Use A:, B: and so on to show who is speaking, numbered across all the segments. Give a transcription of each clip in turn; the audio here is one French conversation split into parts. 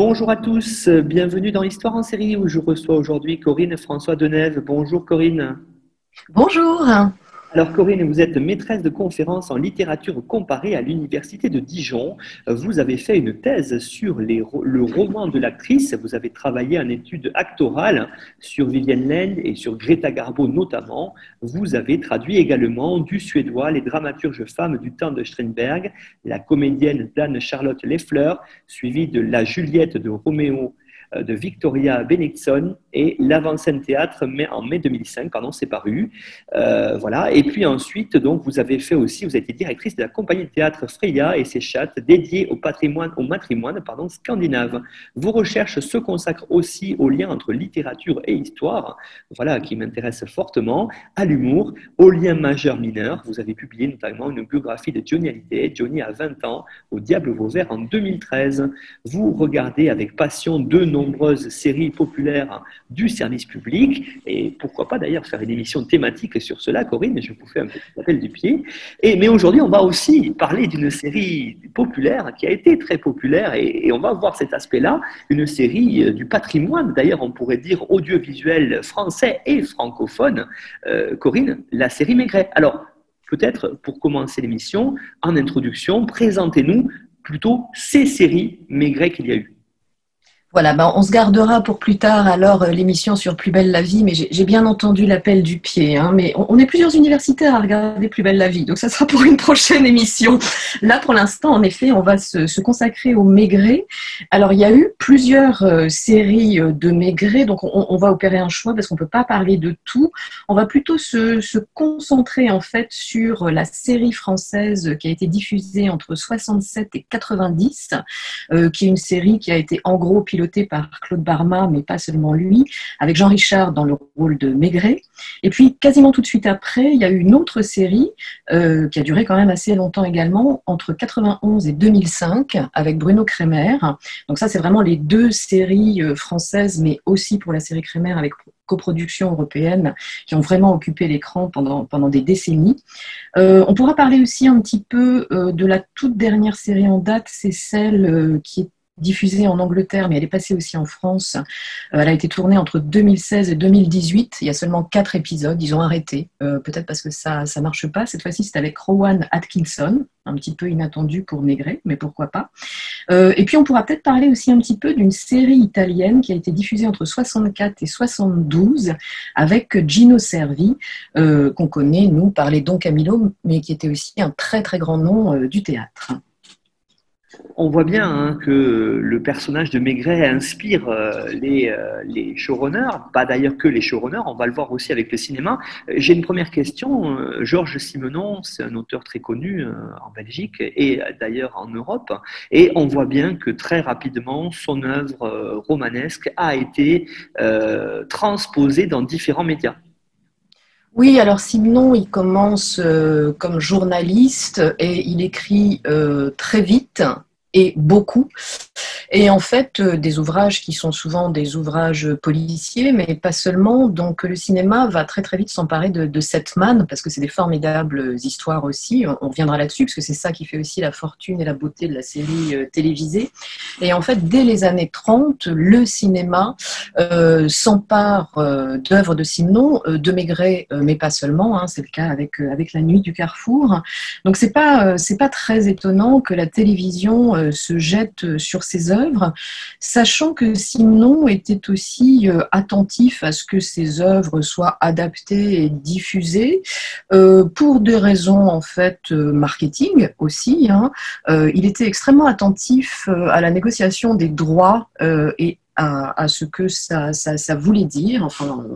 A: Bonjour à tous, bienvenue dans l'Histoire en série où je reçois aujourd'hui Corinne François Denève. Bonjour Corinne.
B: Bonjour.
A: Alors Corinne, vous êtes maîtresse de conférences en littérature comparée à l'Université de Dijon. Vous avez fait une thèse sur le roman de l'actrice. Vous avez travaillé en études actorales sur Vivienne Land et sur Greta Garbo notamment. Vous avez traduit également du suédois les dramaturges femmes du temps de Strindberg, la comédienne d'Anne-Charlotte Leffleur, suivie de la Juliette de Roméo euh, de Victoria Bennigson et l'avant-scène théâtre en mai 2005, pardon, c'est paru. Euh, voilà. Et puis ensuite, donc, vous avez fait aussi, vous été directrice de la compagnie de théâtre Freya et ses chattes dédiées au patrimoine, au matrimoine pardon, scandinave. Vos recherches se consacrent aussi au lien entre littérature et histoire, voilà, qui m'intéresse fortement, à l'humour, aux liens majeurs mineurs. Vous avez publié notamment une biographie de Johnny Hallyday, Johnny a 20 ans, au Diable Vauvert en 2013. Vous regardez avec passion noms nombreuses séries populaires du service public. Et pourquoi pas d'ailleurs faire une émission thématique sur cela, Corinne, je vous fais un petit appel du pied. Mais aujourd'hui, on va aussi parler d'une série populaire qui a été très populaire et, on va voir cet aspect-là, une série euh, du patrimoine, d'ailleurs on pourrait dire audiovisuel français et francophone. Euh, Corinne, la série Maigret. Alors, peut-être pour commencer l'émission, en introduction, présentez-nous plutôt ces séries Maigret qu'il y a eu.
B: Voilà, ben on se gardera pour plus tard alors euh, l'émission sur Plus belle la vie, mais j'ai bien entendu l'appel du pied. Hein, mais on, est plusieurs universitaires à regarder Plus belle la vie, donc ça sera pour une prochaine émission. Là, pour l'instant, en effet, on va se, consacrer au Maigret. Alors, il y a eu plusieurs euh, séries euh, de Maigret, donc on, va opérer un choix parce qu'on peut pas parler de tout. On va plutôt se, concentrer en fait sur la série française qui a été diffusée entre 67 et 90, qui est une série qui a été en gros par Claude Barma, mais pas seulement lui, avec Jean Richard dans le rôle de Maigret. Et puis, quasiment tout de suite après, il y a eu une autre série euh, qui a duré quand même assez longtemps également, entre 91 et 2005, avec Bruno Kremer. Donc ça, c'est vraiment les deux séries euh, françaises, mais aussi pour la série Kremer avec coproduction européenne qui ont vraiment occupé l'écran pendant, pendant des décennies. Euh, on pourra parler aussi un petit peu de la toute dernière série en date, c'est celle qui est diffusée en Angleterre, mais elle est passée aussi en France. Euh, elle a été tournée entre 2016 et 2018. Il y a seulement quatre épisodes. Ils ont arrêté, euh, peut-être parce que ça ça marche pas. Cette fois-ci, c'est avec Rowan Atkinson, un petit peu inattendu pour Maigret, mais pourquoi pas. Euh, et puis, on pourra peut-être parler aussi un petit peu d'une série italienne qui a été diffusée entre 64 et 72 avec Gino Servi, qu'on connaît, nous, par les Don Camillo, mais qui était aussi un très, très grand nom du théâtre
A: on voit bien hein, que le personnage de Maigret inspire euh, les, euh, les, showrunners, pas d'ailleurs que les showrunners, on va le voir aussi avec le cinéma. J'ai une première question. Georges Simenon, c'est un auteur très connu euh, en Belgique et d'ailleurs en Europe, et on voit bien que très rapidement, son œuvre romanesque a été transposée dans différents médias.
B: Oui, alors Simenon, il commence comme journaliste et il écrit très vite et beaucoup. Et en fait, euh, des ouvrages qui sont souvent des ouvrages policiers, mais pas seulement. Donc le cinéma va très très vite s'emparer de, de Setman, parce que c'est des formidables histoires aussi. On, reviendra là-dessus, parce que c'est ça qui fait aussi la fortune et la beauté de la série euh, télévisée. Et en fait, dès les années 30, le cinéma euh, s'empare d'œuvres de Simenon, de Maigret, mais pas seulement. Hein, c'est le cas avec, avec La Nuit du Carrefour. Donc c'est pas, c'est pas très étonnant que la télévision se jette sur ses œuvres sachant que Simenon était aussi euh, attentif à ce que ses œuvres soient adaptées et diffusées euh, pour des raisons en fait euh, marketing aussi. Hein. il était extrêmement attentif à la négociation des droits et à, ce que ça, voulait dire. Enfin,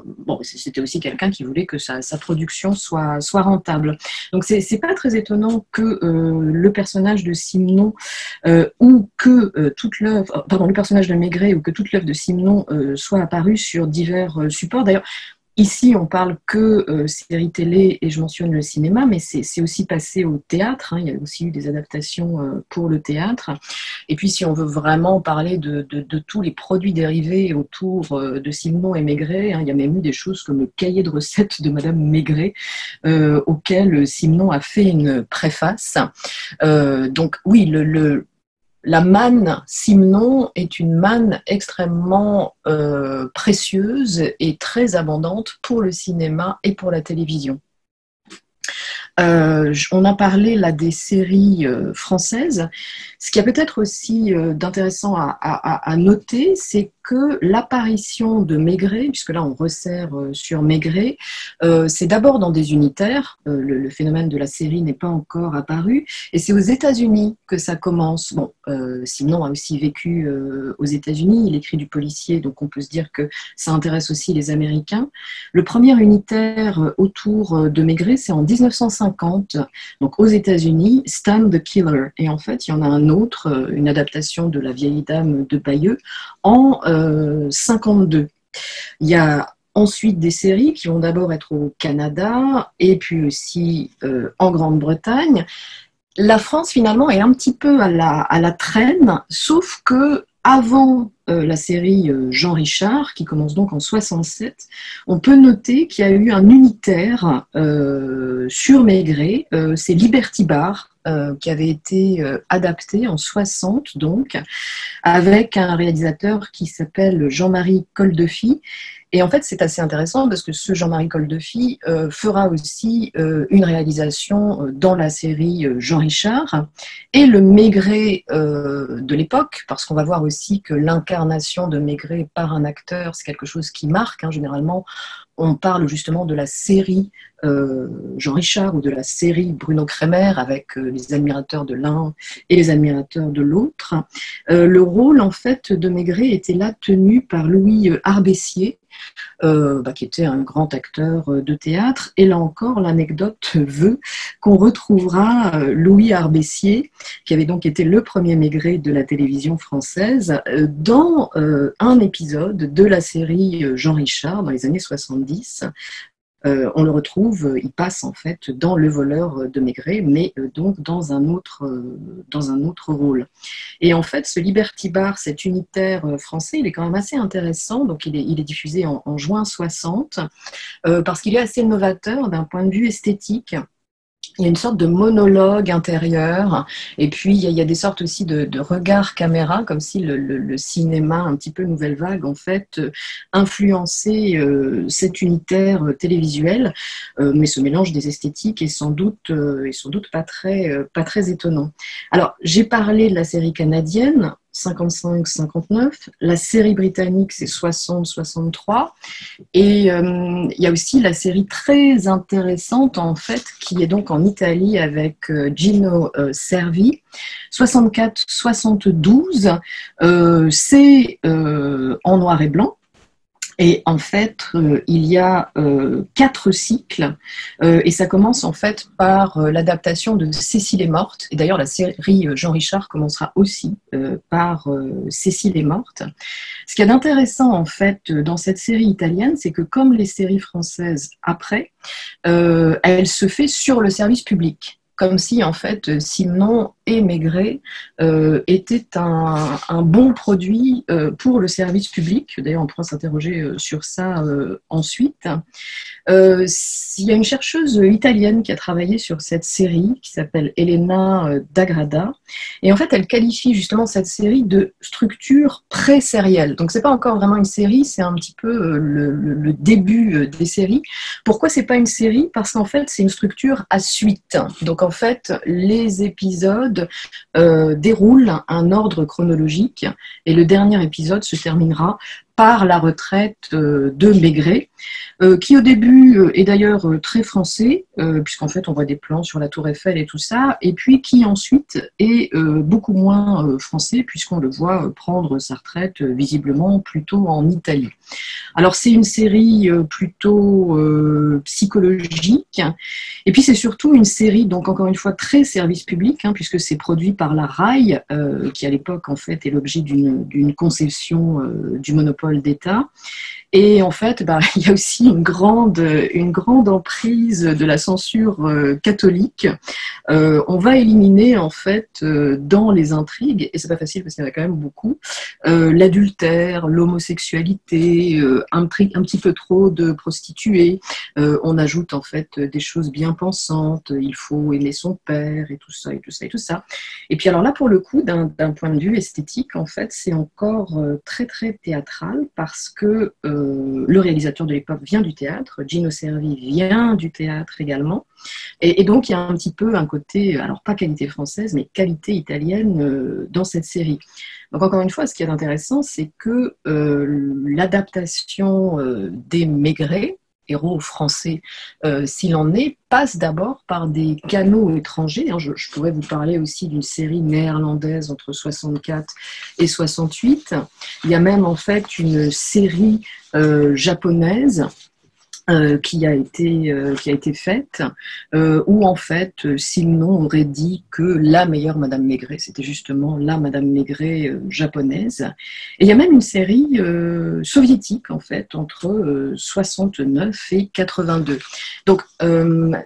B: c'était aussi quelqu'un qui voulait que sa, production soit, rentable. Donc, c'est pas très étonnant que le personnage de Simon ou que toute l'œuvre, pardon, le personnage de Maigret ou que toute l'œuvre de Simon soit apparue sur divers supports. D'ailleurs, Ici, on parle que euh, séries télé et je mentionne le cinéma, mais c'est aussi passé au théâtre. Hein. Il y a aussi eu des adaptations euh, pour le théâtre. Et puis, si on veut vraiment parler de, tous les produits dérivés autour euh, de Simon et Maigret, hein, il y a même eu des choses comme le cahier de recettes de Madame Maigret, auquel Simon a fait une préface. donc, oui, le la manne Simon est une manne extrêmement euh, précieuse et très abondante pour le cinéma et pour la télévision. Euh, on a parlé là des séries euh, françaises. Ce qui a peut-être aussi d'intéressant à, noter, c'est que l'apparition de Maigret, puisque là on resserre euh, sur Maigret, euh, c'est d'abord dans des unitaires, euh, le, phénomène de la série n'est pas encore apparu, et c'est aux États-Unis que ça commence. Bon, Simon a aussi vécu aux États-Unis, il écrit du policier, donc on peut se dire que ça intéresse aussi les Américains. Le premier unitaire autour de Maigret, c'est en 1950, donc aux États-Unis, Stan the Killer, et en fait il y en a un autre, une adaptation de La vieille dame de Bayeux, en 52. Euh, Il y a ensuite des séries qui vont d'abord être au Canada et puis aussi euh, en Grande-Bretagne. La France finalement est un petit peu à la, à la traîne, sauf que avant euh, la série Jean Richard, qui commence donc en 67, on peut noter qu'il y a eu un unitaire sur Maigret, c'est Liberty Bar, euh, qui avait été euh, adapté en 60 donc, avec un réalisateur qui s'appelle Jean-Marie Coldefy. Et en fait, c'est assez intéressant parce que ce Jean-Marie Coldefy euh, fera aussi une réalisation dans la série Jean Richard et le Maigret de l'époque, parce qu'on va voir aussi que l'incarnation de Maigret par un acteur, c'est quelque chose qui marque. Hein, généralement, on parle justement de la série euh, Jean Richard ou de la série Bruno Kremer avec euh, les admirateurs de l'un et les admirateurs de l'autre. Euh, le rôle en fait de Maigret était là tenu par Louis Arbessier, bah, qui était un grand acteur de théâtre. Et là encore, l'anecdote veut qu'on retrouvera Louis Arbessier, qui avait donc été le premier Maigret de la télévision française, dans un épisode de la série Jean Richard dans les années 70, euh, on le retrouve, il passe en fait dans Le voleur de Maigret, mais euh, donc dans un, autre, euh, dans un autre rôle. Et en fait, ce Liberty Bar, cet unitaire français, il est quand même assez intéressant. Donc, il est, diffusé en, en, juin 60 parce qu'il est assez novateur d'un point de vue esthétique il y a une sorte de monologue intérieur, et puis il y a, des sortes aussi de, de regards caméra, comme si le, cinéma, un petit peu nouvelle vague, en fait, euh, influençait euh, cet unitaire télévisuel, euh, mais ce mélange des esthétiques est sans doute, est sans doute pas, très, pas très étonnant. Alors, j'ai parlé de la série canadienne, 55-59. La série britannique, c'est 60-63. Et euh, il y a aussi la série très intéressante, en fait, qui est donc en Italie avec euh, Gino euh, Servi. 64-72, c'est en noir et blanc. Et en fait, euh, il y a euh, quatre cycles, euh, et ça commence en fait par l'adaptation de Cécile est morte. Et d'ailleurs, la série Jean Richard commencera aussi par Cécile est morte. Ce qui est intéressant en fait dans cette série italienne, c'est que comme les séries françaises après, elle se fait sur le service public comme si en fait Simon et Maigret euh, étaient un, bon produit euh, pour le service public. D'ailleurs, on pourra s'interroger euh, sur ça ensuite. Il y a une chercheuse italienne qui a travaillé sur cette série qui s'appelle Elena Dagrada. Et en fait, elle qualifie justement cette série de structure pré-sérielle. Donc, c'est pas encore vraiment une série, c'est un petit peu le, début des séries. Pourquoi c'est pas une série? Parce qu'en fait, c'est une structure à suite. Donc, en fait, les épisodes euh, déroulent un ordre chronologique et le dernier épisode se terminera par la retraite de Maigret, qui au début est d'ailleurs très français, puisqu'en fait on voit des plans sur la tour Eiffel et tout ça, et puis qui ensuite est beaucoup moins français, puisqu'on le voit prendre sa retraite visiblement plutôt en Italie. Alors c'est une série plutôt psychologique, et puis c'est surtout une série, donc encore une fois, très service public, hein, puisque c'est produit par la RAI, qui à l'époque en fait est l'objet d'une conception du monopole d'État. Et en fait, bah, il y a aussi une grande, une grande emprise de la censure euh, catholique. Euh, on va éliminer en fait euh, dans les intrigues, et c'est pas facile parce qu'il y en a quand même beaucoup, l'adultère, l'homosexualité, un, un, petit peu trop de prostituées. on ajoute en fait des choses bien pensantes. Il faut aimer son père et tout ça et tout ça et tout ça. Et puis alors là, pour le coup, d'un point de vue esthétique, en fait, c'est encore très très théâtral parce que euh, le réalisateur de l'époque vient du théâtre, Gino Servi vient du théâtre également. Et, donc, il y a un petit peu un côté, alors pas qualité française, mais qualité italienne euh, dans cette série. Donc, encore une fois, ce qui est intéressant, c'est que euh, l'adaptation des Maigret, français, s'il en est, passe d'abord par des canaux étrangers. Hein, je, je pourrais vous parler aussi d'une série néerlandaise entre 64 et 68. Il y a même en fait une série euh, japonaise euh, qui a été euh, qui a été faite euh, où en fait Simon aurait dit que la meilleure Madame Maigret c'était justement la Madame Maigret japonaise. Et il y a même une série soviétique en fait entre 69 et 82 donc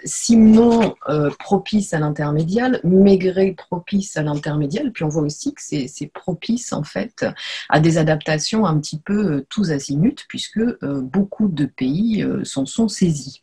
B: Simon propice à l'intermédial Maigret propice à l'intermédial puis on voit aussi que c'est propice en fait à des adaptations un petit peu tous azimuts puisque beaucoup de pays sont saisis.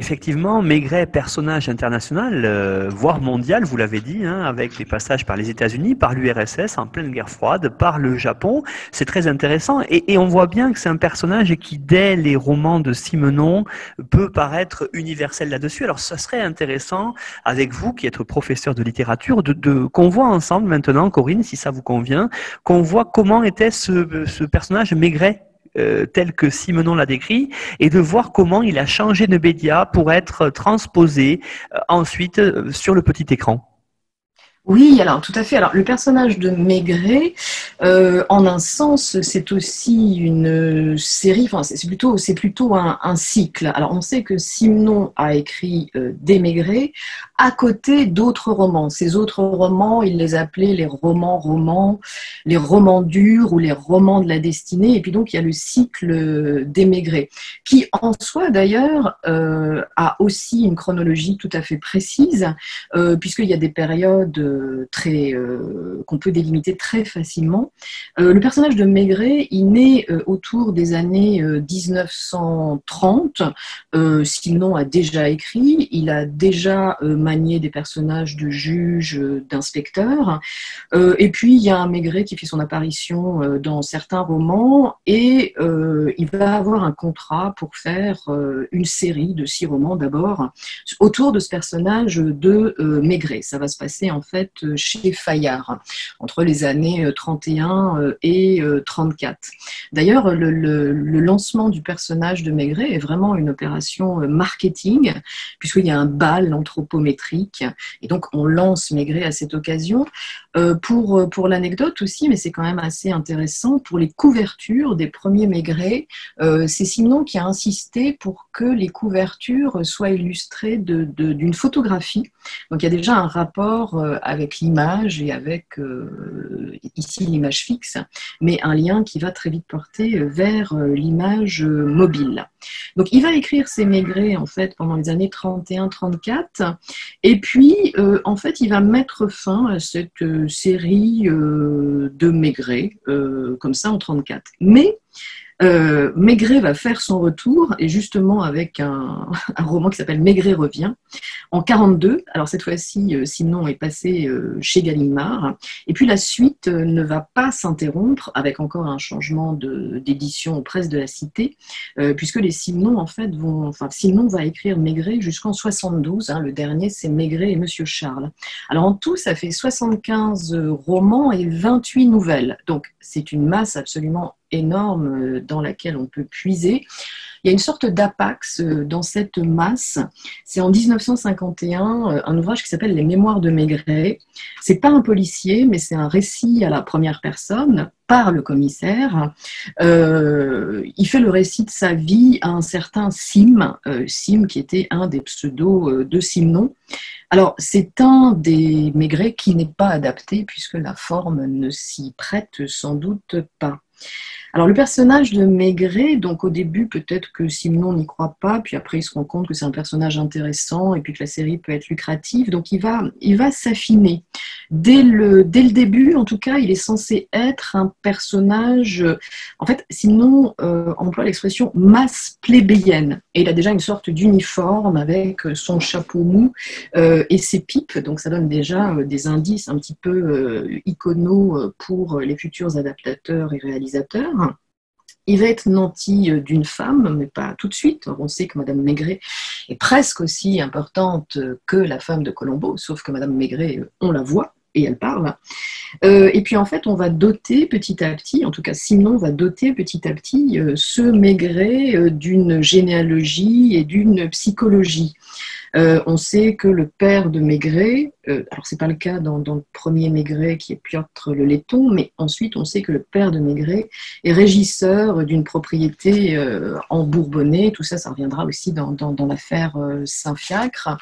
A: Effectivement, Maigret, personnage international, euh, voire mondial, vous l'avez dit, hein, avec les passages par les États-Unis, par l'URSS en pleine guerre froide, par le Japon, c'est très intéressant. Et, on voit bien que c'est un personnage qui, dès les romans de Simenon, peut paraître universel là-dessus. Alors, ça serait intéressant, avec vous, qui êtes professeur de littérature, de, qu'on voit ensemble maintenant, Corinne, si ça vous convient, qu'on voit comment était ce personnage Maigret euh, tel que Simenon l'a décrit, et de voir comment il a changé de média pour être transposé euh, ensuite euh, sur le petit écran.
B: Oui, alors tout à fait. Alors le personnage de Maigret, euh, en un sens, c'est aussi une série. Enfin, c'est plutôt, un, cycle. Alors on sait que Simon a écrit euh, des Maigret à côté d'autres romans. Ces autres romans, il les appelait les romans romans, les romans durs ou les romans de la destinée. Et puis donc il y a le cycle des Maigret, qui en soi d'ailleurs euh, a aussi une chronologie tout à fait précise, puisqu'il y a des périodes très euh, qu'on peut délimiter très facilement. Euh, le personnage de Maigret, il naît euh, autour des années 1930. Simon a déjà écrit, il a déjà manié des personnages de juges, d'inspecteurs. et puis il y a un Maigret qui fait son apparition dans certains romans et il va avoir un contrat pour faire une série de six romans d'abord autour de ce personnage de Maigret. Ça va se passer en fait euh, chez Fayard entre les années 31 et 34. Euh, euh, D'ailleurs, le, lancement du personnage de Maigret est vraiment une opération marketing, puisqu'il y a un bal anthropométrique, et donc on lance Maigret à cette occasion. pour pour l'anecdote aussi, mais c'est quand même assez intéressant, pour les couvertures des premiers Maigret, c'est Simon qui a insisté pour que les couvertures soient illustrées d'une de, photographie. Donc il y a déjà un rapport avec avec l'image et avec euh, ici l'image fixe, mais un lien qui va très vite porter vers euh, l'image mobile. Donc il va écrire ses Maigret en fait pendant les années 31-34 et puis euh, en fait il va mettre fin à cette série de Maigret comme ça en 34. Mais euh, Maigret va faire son retour, et justement avec un, roman qui s'appelle Maigret revient, en 42. Alors cette fois-ci, euh, Simon est passé euh, chez Gallimard. Et puis la suite ne va pas s'interrompre, avec encore un changement d'édition aux presses de la Cité, puisque les Simon, en fait, vont... Enfin, Simon va écrire Maigret jusqu'en 72. Hein. le dernier, c'est Maigret et Monsieur Charles. Alors en tout, ça fait 75 romans et 28 nouvelles. Donc c'est une masse absolument énorme dans laquelle on peut puiser. Il y a une sorte d'apax dans cette masse. C'est en 1951 un ouvrage qui s'appelle Les Mémoires de Maigret. C'est pas un policier, mais c'est un récit à la première personne par le commissaire. Euh, il fait le récit de sa vie à un certain Sim, euh, Sim qui était un des pseudos euh, de Simon. Alors, c'est un des Maigret qui n'est pas adapté puisque la forme ne s'y prête sans doute pas. Alors le personnage de Maigret, donc au début peut-être que Simon n'y croit pas, puis après il se rend compte que c'est un personnage intéressant et puis que la série peut être lucrative, donc il va, s'affiner. Dès le, début, en tout cas, il est censé être un personnage, en fait, Simon euh, emploie l'expression masse plébéienne, et il a déjà une sorte d'uniforme avec son chapeau mou euh, et ses pipes, donc ça donne déjà euh, des indices un petit peu iconaux pour les futurs adaptateurs et réalisateurs. Il va être nanti euh, d'une femme, mais pas tout de suite. On sait que Madame Maigret est presque aussi importante que la femme de Colombo, sauf que Madame Maigret, euh, on la voit et elle parle. Euh, et puis en fait, on va doter petit à petit, en tout cas Simon va doter petit à petit ce Maigret d'une généalogie et d'une psychologie. Euh, on sait que le père de Maigret, euh, alors c'est pas le cas dans, le premier Maigret qui est Piotr le Letton, mais ensuite on sait que le père de Maigret est régisseur d'une propriété euh, en Bourbonnais. Tout ça, ça reviendra aussi dans, dans l'affaire Saint-Fiacre.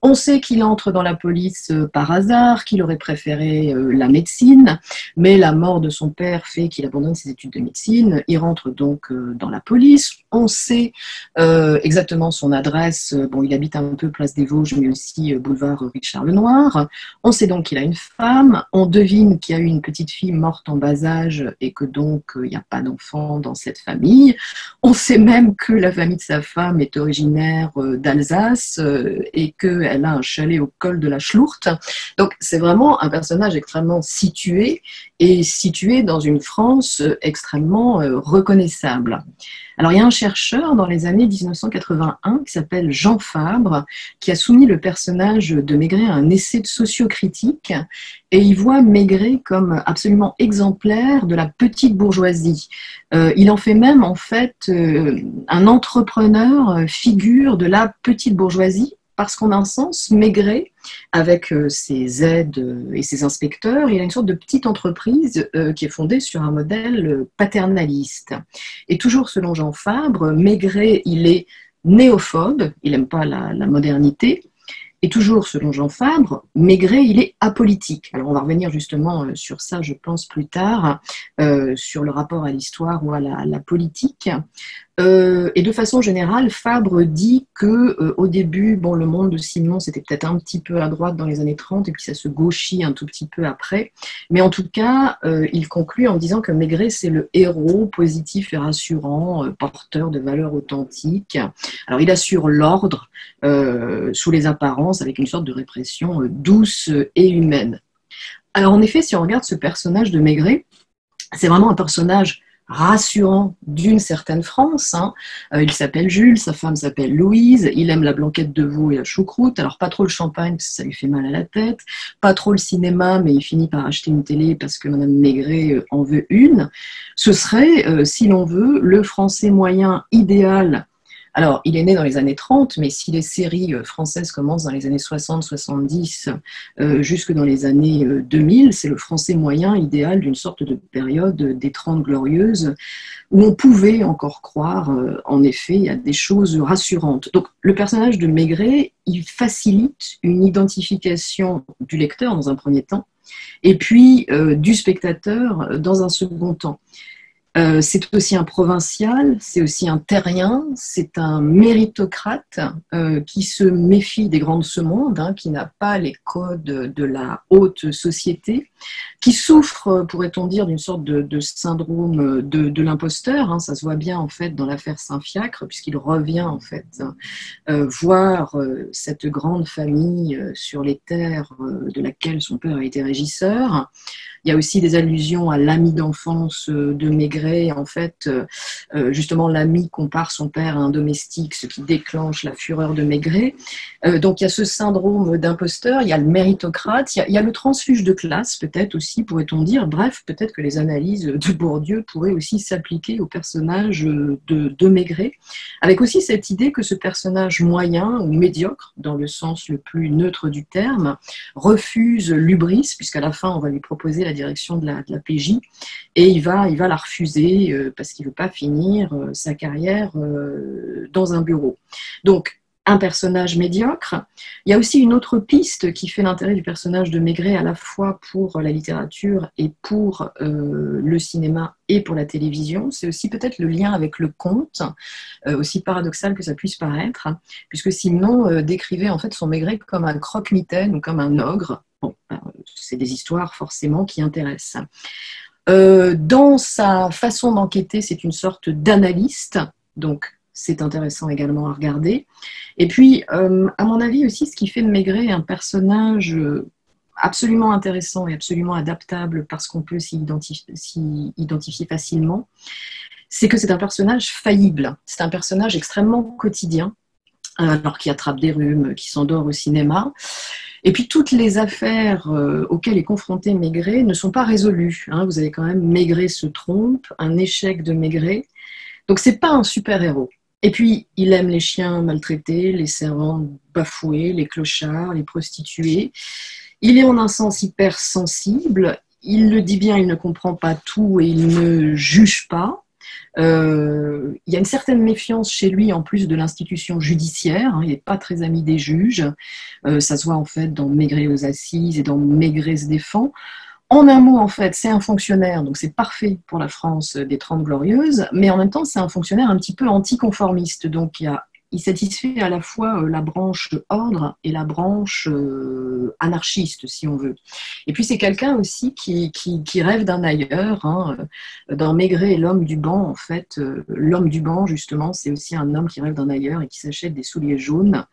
B: On sait qu'il entre dans la police euh, par hasard, qu'il aurait préféré euh, la médecine, mais la mort de son père fait qu'il abandonne ses études de médecine. Il rentre donc euh, dans la police. On sait exactement son adresse. Bon, il habite un peu place des Vosges, mais aussi boulevard Richard Lenoir. On sait donc qu'il a une femme. On devine qu'il y a eu une petite fille morte en bas âge et que donc il n'y a pas d'enfant dans cette famille. On sait même que la famille de sa femme est originaire d'Alsace et que elle a un chalet au col de la Schlourte. Donc c'est vraiment un personnage extrêmement situé et situé dans une France euh, extrêmement euh, reconnaissable. Alors il y a un chercheur dans les années 1981 qui s'appelle Jean Fabre qui a soumis le personnage de Maigret à un essai de sociocritique et il voit Maigret comme absolument exemplaire de la petite bourgeoisie. Euh, il en fait même en fait un entrepreneur figure de la petite bourgeoisie parce qu'en un sens, Maigret, avec euh, ses aides euh, et ses inspecteurs, il a une sorte de petite entreprise euh, qui est fondée sur un modèle paternaliste. Et toujours selon Jean Fabre, Maigret, il est néophobe, il n'aime pas la, modernité, et toujours selon Jean Fabre, Maigret, il est apolitique. Alors on va revenir justement sur ça, je pense, plus tard, sur le rapport à l'histoire ou à la, politique. Euh, et de façon générale, Fabre dit que au début, bon, le monde de Simon, c'était peut-être un petit peu à droite dans les années 30, et puis ça se gauchit un tout petit peu après. Mais en tout cas, il conclut en disant que Maigret, c'est le héros positif et rassurant, porteur de valeurs authentiques. Alors il assure l'ordre sous les apparences avec une sorte de répression euh, douce et humaine. Alors en effet, si on regarde ce personnage de Maigret, c'est vraiment un personnage rassurant d'une certaine France. Hein. Euh, il s'appelle Jules, sa femme s'appelle Louise, il aime la blanquette de veau et la choucroute, alors pas trop le champagne parce que ça lui fait mal à la tête, pas trop le cinéma, mais il finit par acheter une télé parce que Madame Maigret euh, en veut une. Ce serait, si l'on veut, le français moyen idéal alors, il est né dans les années 30, mais si les séries euh, françaises commencent dans les années 60, 70, euh, jusque dans les années 2000, euh, c'est le français moyen idéal d'une sorte de période des Trente Glorieuses, où on pouvait encore croire, en effet, à des choses rassurantes. Donc, le personnage de Maigret, il facilite une identification du lecteur dans un premier temps, et puis du spectateur dans un second temps. Euh, c'est aussi un provincial, c'est aussi un terrien, c'est un méritocrate euh, qui se méfie des grands de ce monde, hein, qui n'a pas les codes de la haute société, qui souffre, pourrait-on dire, d'une sorte de, syndrome de, l'imposteur. Hein. ça se voit bien en fait dans l'affaire Saint-Fiacre, puisqu'il revient en fait euh, voir cette grande famille sur les terres de laquelle son père a été régisseur. Il y a aussi des allusions à l'ami d'enfance de Maigret En fait, justement, l'ami compare son père à un domestique, ce qui déclenche la fureur de Maigret. donc, il y a ce syndrome d'imposteur, il y a le méritocrate, il y a, le transfuge de classe, peut-être aussi, pourrait-on dire. Bref, peut-être que les analyses de Bourdieu pourraient aussi s'appliquer au personnage de, de Maigret, avec aussi cette idée que ce personnage moyen ou médiocre, dans le sens le plus neutre du terme, refuse l'ubris, puisqu'à la fin, on va lui proposer la direction de la, PJ, et il va, il va la refuser euh, parce qu'il ne veut pas finir euh, sa carrière euh, dans un bureau. Donc, un personnage médiocre. Il y a aussi une autre piste qui fait l'intérêt du personnage de Maigret à la fois pour la littérature et pour le cinéma et pour la télévision. C'est aussi peut-être le lien avec le conte, aussi paradoxal que ça puisse paraître, puisque Simon décrivait en fait son Maigret comme un croque-mitaine ou comme un ogre. Bon, c'est des histoires forcément qui intéressent. Dans sa façon d'enquêter, c'est une sorte d'analyste, donc c'est intéressant également à regarder. Et puis, euh, à mon avis aussi, ce qui fait de Maigret un personnage euh, absolument intéressant et absolument adaptable parce qu'on peut s'y identifier, facilement, c'est que c'est un personnage faillible. C'est un personnage extrêmement quotidien, alors qui attrape des rhumes, qui s'endort au cinéma. Et puis toutes les affaires euh, auxquelles est confronté Maigret ne sont pas résolues. Hein. Vous avez quand même Maigret se trompe, un échec de Maigret. Donc c'est pas un super-héros. Et puis, il aime les chiens maltraités, les servants bafoués, les clochards, les prostituées. Il est en un sens hyper sensible. Il le dit bien, il ne comprend pas tout et il ne juge pas. Euh, il y a une certaine méfiance chez lui en plus de l'institution judiciaire. Hein. il n'est pas très ami des juges. Euh, ça se voit en fait dans Maigret aux assises et dans Maigret se défend. En un mot, en fait, c'est un fonctionnaire, donc c'est parfait pour la France des Trente Glorieuses, mais en même temps, c'est un fonctionnaire un petit peu anticonformiste. Donc il y a il satisfait à la fois euh, la branche ordre et la branche euh, anarchiste, si on veut. Et puis c'est quelqu'un aussi qui, qui, rêve d'un ailleurs. Hein. Dans Maigret et l'homme du banc, en fait, euh, l'homme du banc, justement, c'est aussi un homme qui rêve d'un ailleurs et qui s'achète des souliers jaunes,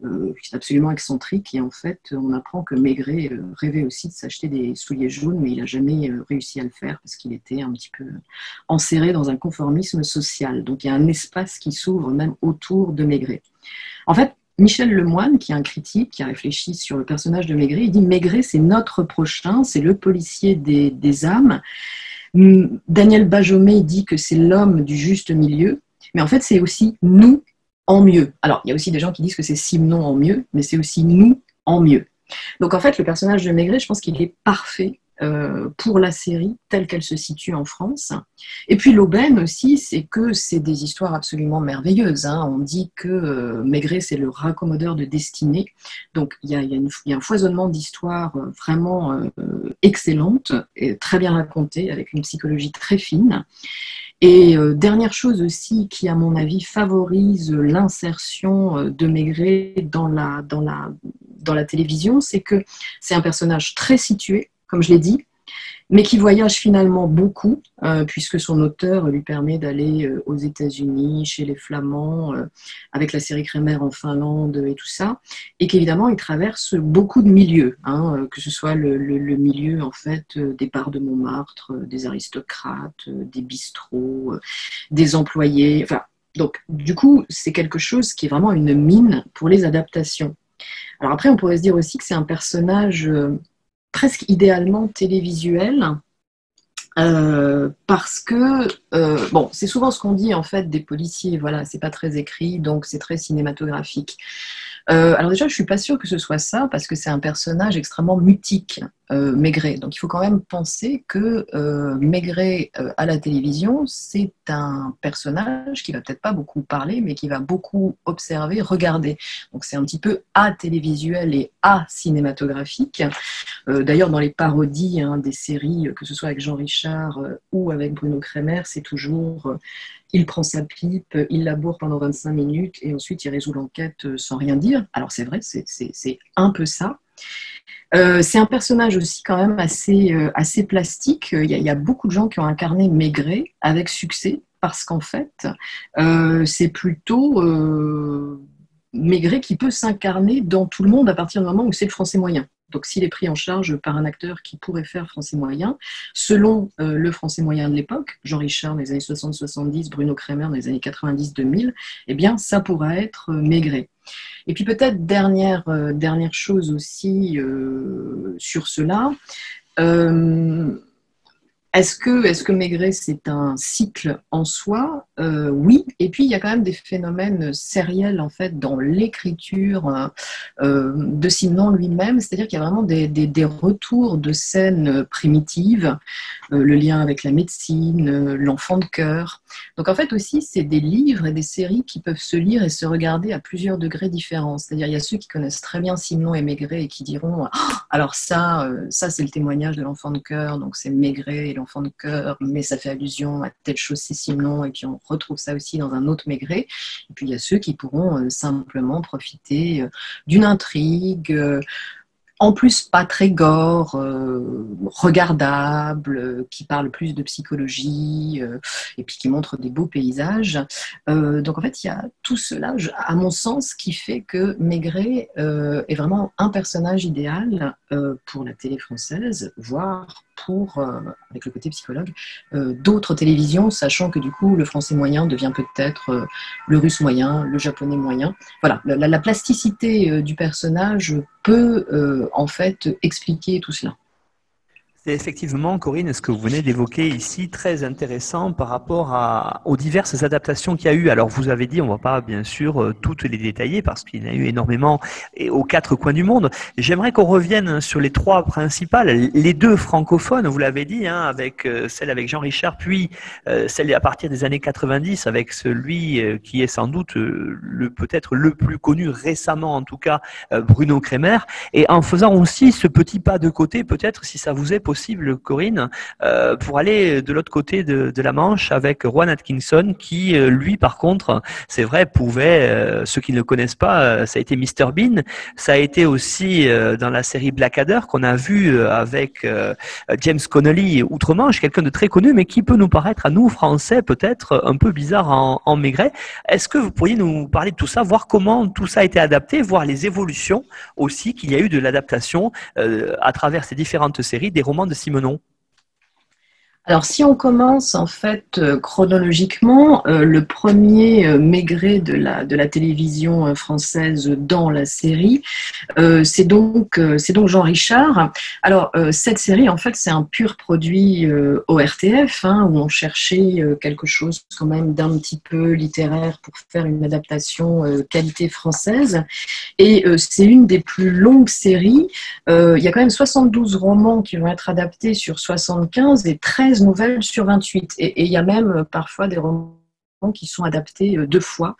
B: qui est absolument excentrique. Et en fait, on apprend que Maigret rêvait aussi de s'acheter des souliers jaunes, mais il n'a jamais réussi à le faire parce qu'il était un petit peu enserré dans un conformisme social. Donc il y a un espace qui s'ouvre même autour de Maigret. En fait, Michel Lemoine, qui est un critique, qui a réfléchi sur le personnage de Maigret, il dit Maigret, c'est notre prochain, c'est le policier des, âmes. Hum, Daniel Bajomet dit que c'est l'homme du juste milieu, mais en fait, c'est aussi nous en mieux. Alors, il y a aussi des gens qui disent que c'est Simon en mieux, mais c'est aussi nous en mieux. Donc, en fait, le personnage de Maigret, je pense qu'il est parfait pour la série telle qu'elle se situe en France. Et puis l'aubaine aussi, c'est que c'est des histoires absolument merveilleuses. Hein. On dit que euh, Maigret, c'est le raccommodeur de destinée. Donc il y a, un foisonnement d'histoires euh, vraiment excellentes et très bien racontées, avec une psychologie très fine. Et dernière chose aussi qui, à mon avis, favorise l'insertion de Maigret dans la télévision, c'est que c'est un personnage très situé, comme je l'ai dit, mais qui voyage finalement beaucoup, euh, puisque son auteur lui permet d'aller euh, aux États-Unis, chez les Flamands, euh, avec la série Kremer en Finlande et tout ça, et qu'évidemment il traverse beaucoup de milieux, hein, que ce soit le, milieu en fait des bars de Montmartre, des aristocrates, des bistrots, des employés, enfin. Donc, du coup, c'est quelque chose qui est vraiment une mine pour les adaptations. Alors après, on pourrait se dire aussi que c'est un personnage presque idéalement télévisuel. Euh, parce que euh, bon, c'est souvent ce qu'on dit en fait des policiers. Voilà, c'est pas très écrit, donc c'est très cinématographique. Euh, alors déjà, je suis pas sûre que ce soit ça parce que c'est un personnage extrêmement mutique, euh, Maigret. Donc il faut quand même penser que euh, Maigret à la télévision, c'est un personnage qui va peut-être pas beaucoup parler, mais qui va beaucoup observer, regarder. Donc c'est un petit peu à télévisuel et à cinématographique. D'ailleurs, dans les parodies hein, des séries, que ce soit avec Jean Richard ou avec Bruno Kremer, c'est toujours il prend sa pipe, il laboure pendant 25 minutes et ensuite il résout l'enquête euh, sans rien dire. Alors c'est vrai, c'est un peu ça. Euh, c'est un personnage aussi quand même assez, euh, assez plastique. Il y, a, beaucoup de gens qui ont incarné Maigret avec succès parce qu'en fait, c'est plutôt Maigret qui peut s'incarner dans tout le monde à partir du moment où c'est le français moyen. Donc s'il est pris en charge par un acteur qui pourrait faire français moyen, selon le français moyen de l'époque, Jean Richard dans les années 60-70, Bruno Kremer dans les années 90-2000, eh bien ça pourra être Maigret. Et puis peut-être dernière, dernière chose aussi sur cela, est-ce que, est que Maigret, c'est un cycle en soi? Euh, Oui. Et puis, il y a quand même des phénomènes sériels, en fait, dans l'écriture euh, de Simon lui-même. C'est-à-dire qu'il y a vraiment des, des, retours de scènes primitives, euh, le lien avec la médecine, l'enfant de cœur. Donc, en fait, aussi, c'est des livres et des séries qui peuvent se lire et se regarder à plusieurs degrés différents. C'est-à-dire, il y a ceux qui connaissent très bien Simon et Maigret et qui diront ah, alors ça, ça, c'est le témoignage de l'enfant de cœur, donc c'est Maigret et enfant de cœur, mais ça fait allusion à telle chose, c'est Simon, et puis on retrouve ça aussi dans un autre Maigret. Et puis il y a ceux qui pourront euh, simplement profiter euh, d'une intrigue euh, en plus pas très gore, regardable, qui parle plus de psychologie et puis qui montre des beaux paysages. donc en fait, il y a tout cela, à mon sens, qui fait que Maigret est vraiment un personnage idéal pour la télé française, voire pour, avec le côté psychologue, d'autres télévisions, sachant que du coup, le français moyen devient peut-être le russe moyen, le japonais moyen. Voilà, la plasticité du personnage peut euh, en fait expliquer tout cela.
A: C'est effectivement, Corinne, ce que vous venez d'évoquer ici, très intéressant par rapport à, aux diverses adaptations qu'il y a eu. Alors, vous avez dit, on ne va pas bien sûr euh, toutes les détailler parce qu'il y en a eu énormément aux quatre coins du monde. J'aimerais qu'on revienne sur les trois principales, les deux francophones, vous l'avez dit, hein, avec euh, celle avec Jean Richard, puis euh, celle à partir des années 90 avec celui qui est sans doute le peut-être le plus connu récemment, en tout cas, Bruno Kremer, et en faisant aussi ce petit pas de côté, peut-être si ça vous est possible, Corinne, euh, pour aller de l'autre côté de, la Manche avec Juan Atkinson, qui euh, lui, par contre, c'est vrai, pouvait, euh, ceux qui ne connaissent pas, ça a été Mr Bean, ça a été aussi dans la série Blackadder qu'on a vu avec James Connolly outre-Manche, quelqu'un de très connu, mais qui peut nous paraître à nous Français peut-être un peu bizarre en, en Maigret. Est-ce que vous pourriez nous parler de tout ça, voir comment tout ça a été adapté, voir les évolutions aussi qu'il y a eu de l'adaptation à travers ces différentes séries, des romans de Simonon
B: alors, si on commence en fait euh, chronologiquement, euh, le premier euh, Maigret de la, de la télévision française dans la série, c'est donc, c'est donc Jean Richard. Alors, cette série, en fait, c'est un pur produit ORTF, hein, où on cherchait quelque chose quand même d'un petit peu littéraire pour faire une adaptation qualité française. Et c'est une des plus longues séries. il y a quand même 72 romans qui vont être adaptés sur 75 et 13 nouvelles sur 28. Et, il y a même euh, parfois des romans qui sont adaptés euh, deux fois.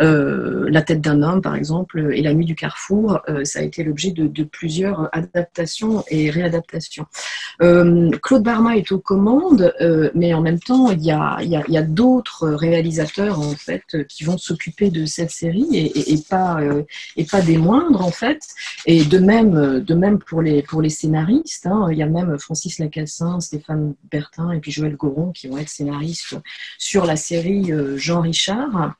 B: Euh, la tête d'un homme, par exemple, et La nuit du carrefour, ça a été l'objet de, plusieurs adaptations et réadaptations. Claude Barma est aux commandes, mais en même temps, il y a, y a, d'autres réalisateurs en fait qui vont s'occuper de cette série et, pas, et pas des moindres en fait. Et de même, de même pour les, pour les scénaristes, hein, il y a même Francis Lacassin, Stéphane Bertin et puis Joël Goron qui vont être scénaristes sur la série euh, Jean Richard.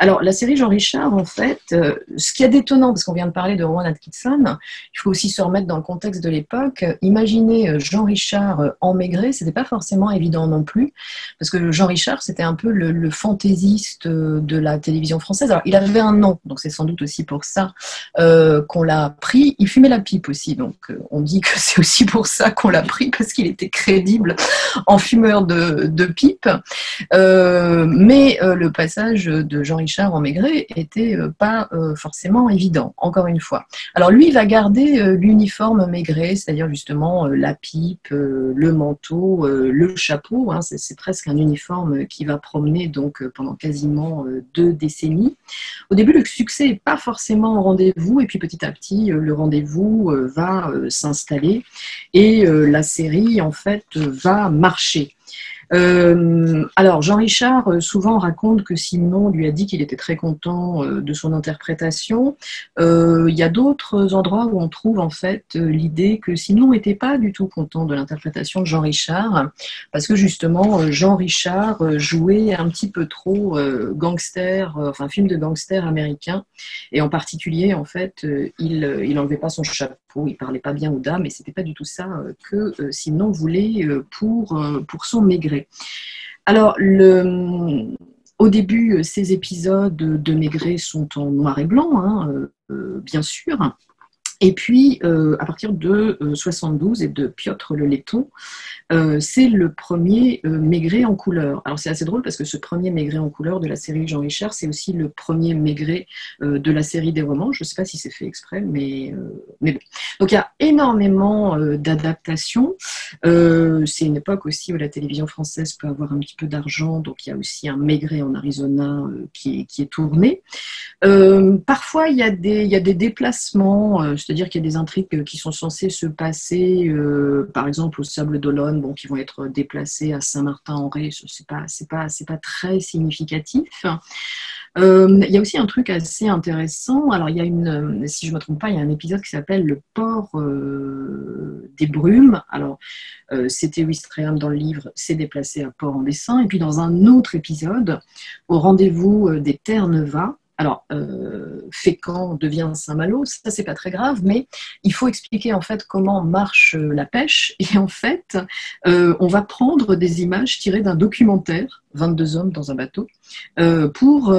B: Alors, la série Jean Richard, en fait, euh, ce qui est d'étonnant, parce qu'on vient de parler de Rowan Atkinson, il faut aussi se remettre dans le contexte de l'époque. Imaginez euh, Jean Richard en Maigret, c'était pas forcément évident non plus, parce que Jean Richard, c'était un peu le, fantaisiste de la télévision française. Alors, il avait un nom, donc c'est sans doute aussi pour ça qu'on l'a pris. Il fumait la pipe aussi, donc on dit que c'est aussi pour ça qu'on l'a pris, parce qu'il était crédible en fumeur de, de pipe. mais le passage de Jean Richard Richard en Maigret était euh, pas euh, forcément évident, encore une fois. Alors lui, il va garder euh, l'uniforme Maigret, c'est-à-dire justement la pipe, le manteau, le chapeau. Hein. c'est presque un uniforme qui va promener donc pendant quasiment deux décennies. Au début, le succès n'est pas forcément au rendez-vous, et puis petit à petit, le rendez-vous va s'installer et la série en fait va marcher. Euh, alors, Jean-Richard euh, souvent raconte que Simon lui a dit qu'il était très content euh, de son interprétation. Il y a d'autres endroits où on trouve en fait l'idée que Simon n'était pas du tout content de l'interprétation de Jean-Richard, parce que justement, Jean-Richard jouait un petit peu trop gangster, enfin film de gangster américain, et en particulier, en fait, il n'enlevait pas son chapeau, il parlait pas bien aux dames, et c'était pas du tout ça que Simon voulait pour, pour son maigret. Alors, au début, ces épisodes de Maigret sont en noir et blanc, hein, euh, bien sûr. Et puis, euh, à partir de 72 euh, et de Piotr le Letton, euh, c'est le premier Maigret en couleur. Alors c'est assez drôle parce que ce premier Maigret en couleur de la série Jean Richard, c'est aussi le premier Maigret de la série des romans. Je ne sais pas si c'est fait exprès, mais, mais bon. Donc il y a énormément d'adaptations. c'est une époque aussi où la télévision française peut avoir un petit peu d'argent, donc il y a aussi un Maigret en Arizona qui est, qui, est, tourné. parfois, il y, il y a des déplacements c'est-à-dire qu'il y a des intrigues qui sont censées se passer, euh, par exemple, au Sable d'Olonne, qui vont être déplacées à Saint-Martin-en-Ré. Ce n'est pas, pas, pas très significatif. Euh, il y a aussi un truc assez intéressant. Alors, il y a une, si je ne me trompe pas, il y a un épisode qui s'appelle Le port euh, des brumes. Alors, c'était Wistreham dans le livre, c'est déplacé à Port-en-Bessin. Et puis, dans un autre épisode, au rendez-vous des Terre-Neuva, alors, euh, Fécamp devient Saint-Malo, ça c'est pas très grave, mais il faut expliquer en fait comment marche euh, la pêche. Et en fait, euh, on va prendre des images tirées d'un documentaire, 22 hommes dans un bateau, euh, pour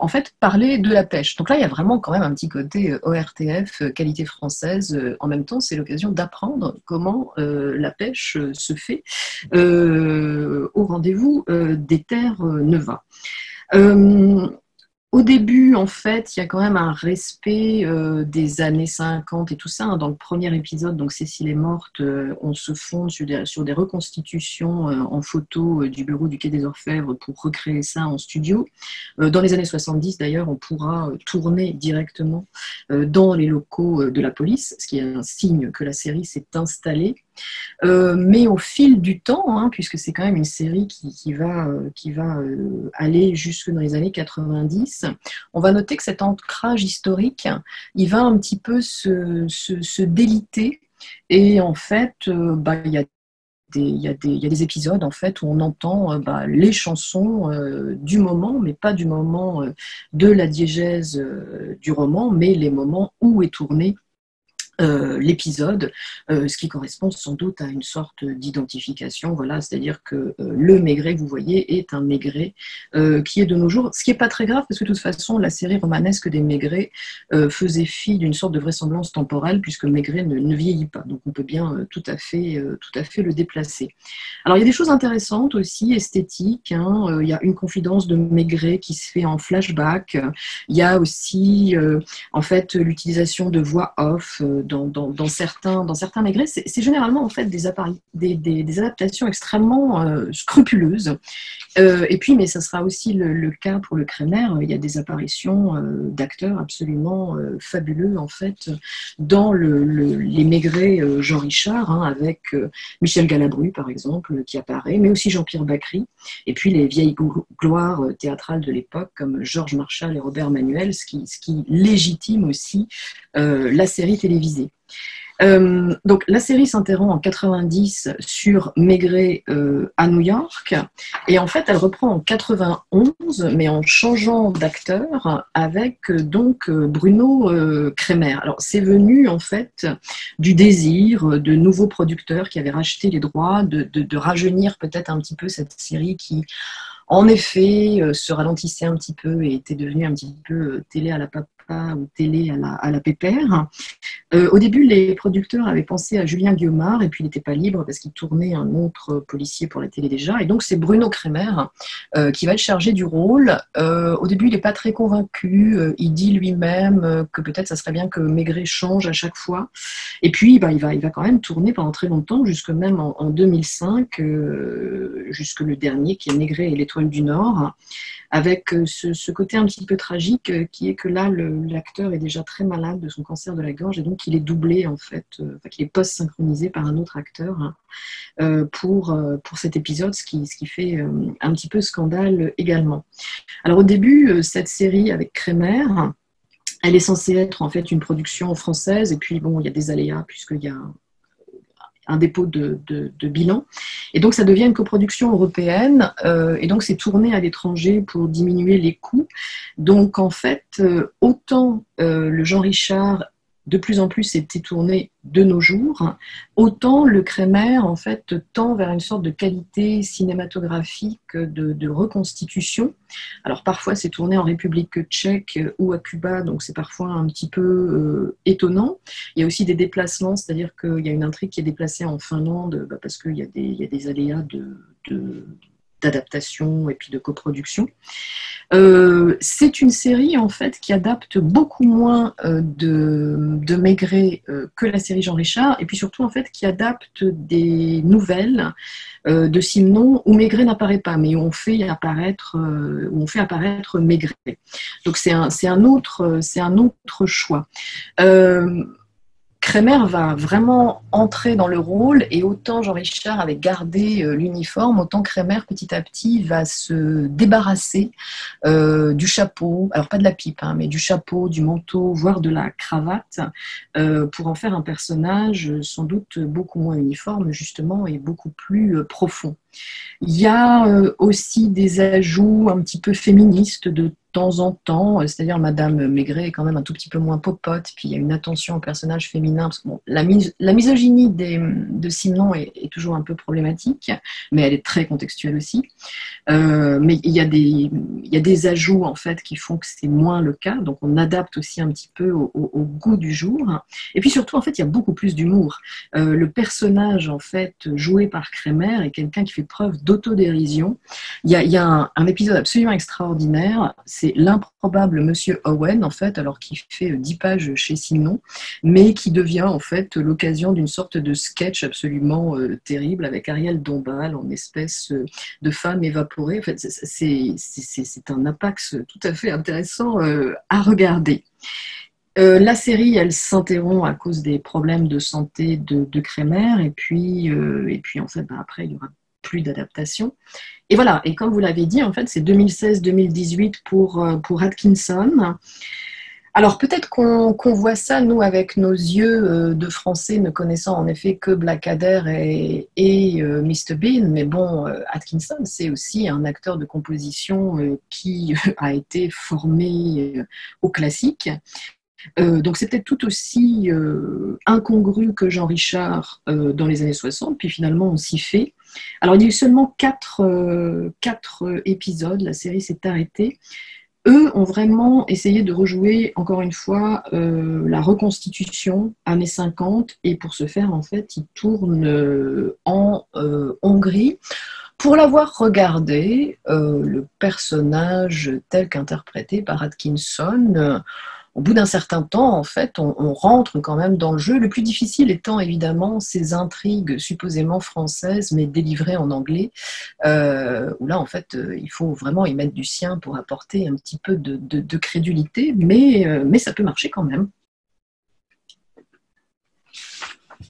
B: en fait parler de la pêche. Donc là, il y a vraiment quand même un petit côté ORTF, qualité française. en même temps, c'est l'occasion d'apprendre comment la pêche se fait au rendez-vous des terres Neva. Au début, en fait, il y a quand même un respect euh, des années 50 et tout ça. Hein. Dans le premier épisode, donc Cécile est morte, euh, on se fonde sur des, reconstitutions euh, en photo du bureau du Quai des Orfèvres pour recréer ça en studio. dans les années 70, d'ailleurs, on pourra tourner directement dans les locaux de la police, ce qui est un signe que la série s'est installée. Euh, mais au fil du temps, hein, puisque c'est quand même une série qui, va, euh, qui va euh, aller jusque dans les années 90, on va noter que cet ancrage historique, il va un petit peu se, déliter. Et en fait, bah, il y a des, épisodes en fait où on entend bah, les chansons du moment, mais pas du moment de la diégèse du roman, mais les moments où est tourné euh, l'épisode, euh, ce qui correspond sans doute à une sorte d'identification. Voilà, c'est-à-dire que euh, le Maigret, vous voyez, est un Maigret qui est de nos jours, ce qui n'est pas très grave parce que de toute façon, la série romanesque des Maigrets faisait fi d'une sorte de vraisemblance temporelle puisque Maigret ne, vieillit pas. Donc on peut bien tout à fait, tout à fait le déplacer. Alors il y a des choses intéressantes aussi, esthétiques. Hein. il y a une confidence de Maigret qui se fait en flashback. Il y a aussi, en fait, l'utilisation de voix off dans, certains, dans certains c'est généralement en fait des, des, adaptations extrêmement euh, scrupuleuses. Euh, et puis, mais ça sera aussi le, cas pour le Crémer, il y a des apparitions euh, d'acteurs absolument fabuleux en fait dans les maigrets Jean Richard, hein, avec Michel Galabru par exemple qui apparaît, mais aussi Jean-Pierre Bacry, et puis les vieilles gloires théâtrales de l'époque comme Georges Marchal et Robert Manuel, ce qui, ce qui légitime aussi la série télévisée. Euh, donc la série s'interrompt en 90 sur Maigret euh, à New York et en fait elle reprend en 91 mais en changeant d'acteur avec euh, donc Bruno Kremer. Alors c'est venu en fait du désir de nouveaux producteurs qui avaient racheté les droits de rajeunir peut-être un petit peu cette série qui en effet se ralentissait un petit peu et était devenue un petit peu télé à la papa ou télé à la, à la pépère. Euh, au début, les producteurs avaient pensé à Julien Guillaumard et puis il n'était pas libre parce qu'il tournait un autre policier pour la télé déjà. Et donc, c'est Bruno Kremer euh, qui va être chargé du rôle. Euh, au début, il n'est pas très convaincu. il dit lui-même que peut-être ça serait bien que Maigret change à chaque fois. Et puis, bah, il, va, il va quand même tourner pendant très longtemps, jusque même en, en 2005, jusque le dernier qui est Maigret et l'étoile du Nord. avec ce, côté un petit peu tragique qui est que là, l'acteur est déjà très malade de son cancer de la gorge et donc il est doublé en fait, enfin, il est post-synchronisé par un autre acteur hein, pour, pour cet épisode, ce qui, ce qui fait un petit peu scandale également. Alors au début, cette série avec Kremer, elle est censée être en fait une production française, et puis bon, il y a des aléas puisqu'il y a un dépôt de, bilan. Et donc, ça devient une coproduction européenne, euh, et donc c'est tourné à l'étranger pour diminuer les coûts. Donc, en fait, euh, autant euh, le Jean Richard de plus en plus été tourné de nos jours, autant le Crémer en fait tend vers une sorte de qualité cinématographique de, reconstitution. Alors parfois c'est tourné en République tchèque ou à Cuba, donc c'est parfois un petit peu euh, étonnant. Il y a aussi des déplacements, c'est-à-dire qu'il y a une intrigue qui est déplacée en Finlande bah, parce qu'il y, y, a des aléas de d'adaptation et puis de coproduction. Euh, c'est une série en fait qui adapte beaucoup moins euh, de, Maigret euh, que la série Jean Richard et puis surtout en fait qui adapte des nouvelles de Simon où Maigret n'apparaît pas mais où on fait apparaître Maigret. Donc c'est un, un, autre c'est un autre choix. Kremer va vraiment entrer dans le rôle et autant Jean-Richard avait gardé euh, l'uniforme, autant Kremer petit à petit va se débarrasser euh, du chapeau, alors pas de la pipe, hein, mais du chapeau, du manteau, voire de la cravate, euh, pour en faire un personnage sans doute beaucoup moins uniforme justement et beaucoup plus profond. Il y a aussi des ajouts un petit peu féministes de temps en temps, c'est-à-dire Madame Maigret est quand même un tout petit peu moins popote, puis il y a une attention au personnage féminin, parce que la, la, misogynie de Simon est, toujours un peu problématique, mais elle est très contextuelle aussi. Euh, mais il y, a des, il y a des ajouts en fait qui font que c'est moins le cas, donc on adapte aussi un petit peu au, goût du jour. Et puis surtout, en fait, il y a beaucoup plus d'humour. Euh, le personnage en fait joué par Kremer est quelqu'un qui fait preuve d'autodérision. Il y a, il y a un, un épisode absolument extraordinaire c'est l'improbable Monsieur Owen, en fait, alors qu'il fait dix pages chez Simon, mais qui devient en fait l'occasion d'une sorte de sketch absolument euh, terrible avec Ariel Dombal en espèce euh, de femme évaporée. En fait, c'est un apax tout à fait intéressant euh, à regarder. la série, elle s'interrompt à cause des problèmes de santé de, Kremer, et puis, et puis en bah, après, il y aura plus d'adaptation. Et voilà, et comme vous l'avez dit, en fait, c'est 2016-2018 pour, euh, pour Atkinson. Alors peut-être qu'on voit ça, nous, avec nos yeux euh, de Français, ne connaissant en effet que Blackadder et, euh, Mr. Bean, mais bon, Atkinson, c'est aussi un acteur de composition qui a été formé au classique. donc c'est peut-être tout aussi incongru que Jean Richard dans les années 60, puis finalement on s'y fait. Alors, il y a eu seulement quatre, euh, quatre épisodes, la série s'est arrêtée. Eux ont vraiment essayé de rejouer, encore une fois, euh, la reconstitution années 50, et pour ce faire, en fait, ils tournent euh, en Hongrie. Pour l'avoir regardé, le personnage tel qu'interprété par Atkinson, au bout d'un certain temps, en fait, on, rentre quand même dans le jeu. Le plus difficile étant évidemment ces intrigues supposément françaises, mais délivrées en anglais, euh, où là, en fait, euh, il faut vraiment y mettre du sien pour apporter un petit peu de, crédulité, euh, mais ça peut marcher quand même.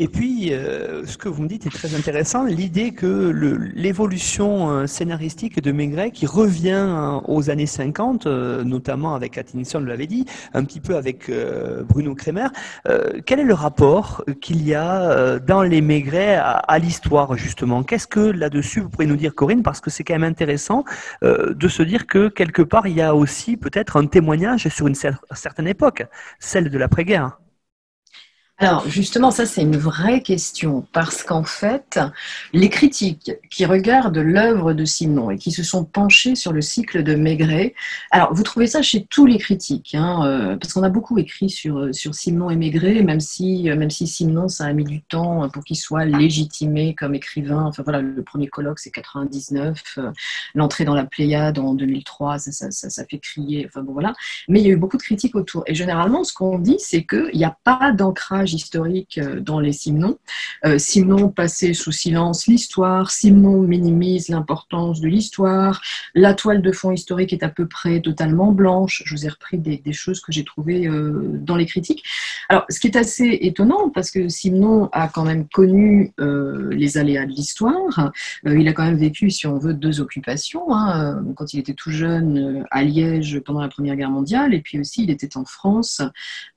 A: Et puis, euh, ce que vous me dites est très intéressant, l'idée que l'évolution euh, scénaristique de Maigret, qui revient hein, aux années 50, euh, notamment avec Atkinson, l'avait dit, un petit peu avec Bruno Kremer, quel est le rapport qu'il y a dans les Maigret à, l'histoire, justement? Qu'est-ce que là-dessus, vous pourriez nous dire, Corinne, parce que c'est quand même intéressant de se dire que quelque part, il y a aussi peut-être un témoignage sur une certaine époque, celle de l'après-guerre.
B: Alors justement, ça c'est une vraie question parce qu'en fait, les critiques qui regardent l'œuvre de Simon et qui se sont penchés sur le cycle de Maigret, alors vous trouvez ça chez tous les critiques, hein, euh, parce qu'on a beaucoup écrit sur, euh, Simon et Maigret, même si, euh, même si Simon ça a mis du temps pour qu'il soit légitimé comme écrivain. Enfin voilà, le premier colloque c'est 99, l'entrée dans la Pléiade en 2003, ça, ça, ça, fait crier. Enfin bon voilà, mais il y a eu beaucoup de critiques autour. Et généralement, ce qu'on dit, c'est qu'il n'y a pas d'ancrage personnages historiques dans les Simnons. Simnon passait sous silence l'histoire, Simnon minimise l'importance de l'histoire, la toile de fond historique est à peu près totalement blanche. Je vous ai repris des, choses que j'ai trouvées dans les critiques. Alors, ce qui est assez étonnant, parce que Simon a quand même connu les aléas de l'histoire, il a quand même vécu, si on veut, deux occupations. Hein, quand il était tout jeune à Liège pendant la Première Guerre mondiale, et puis aussi il était en France,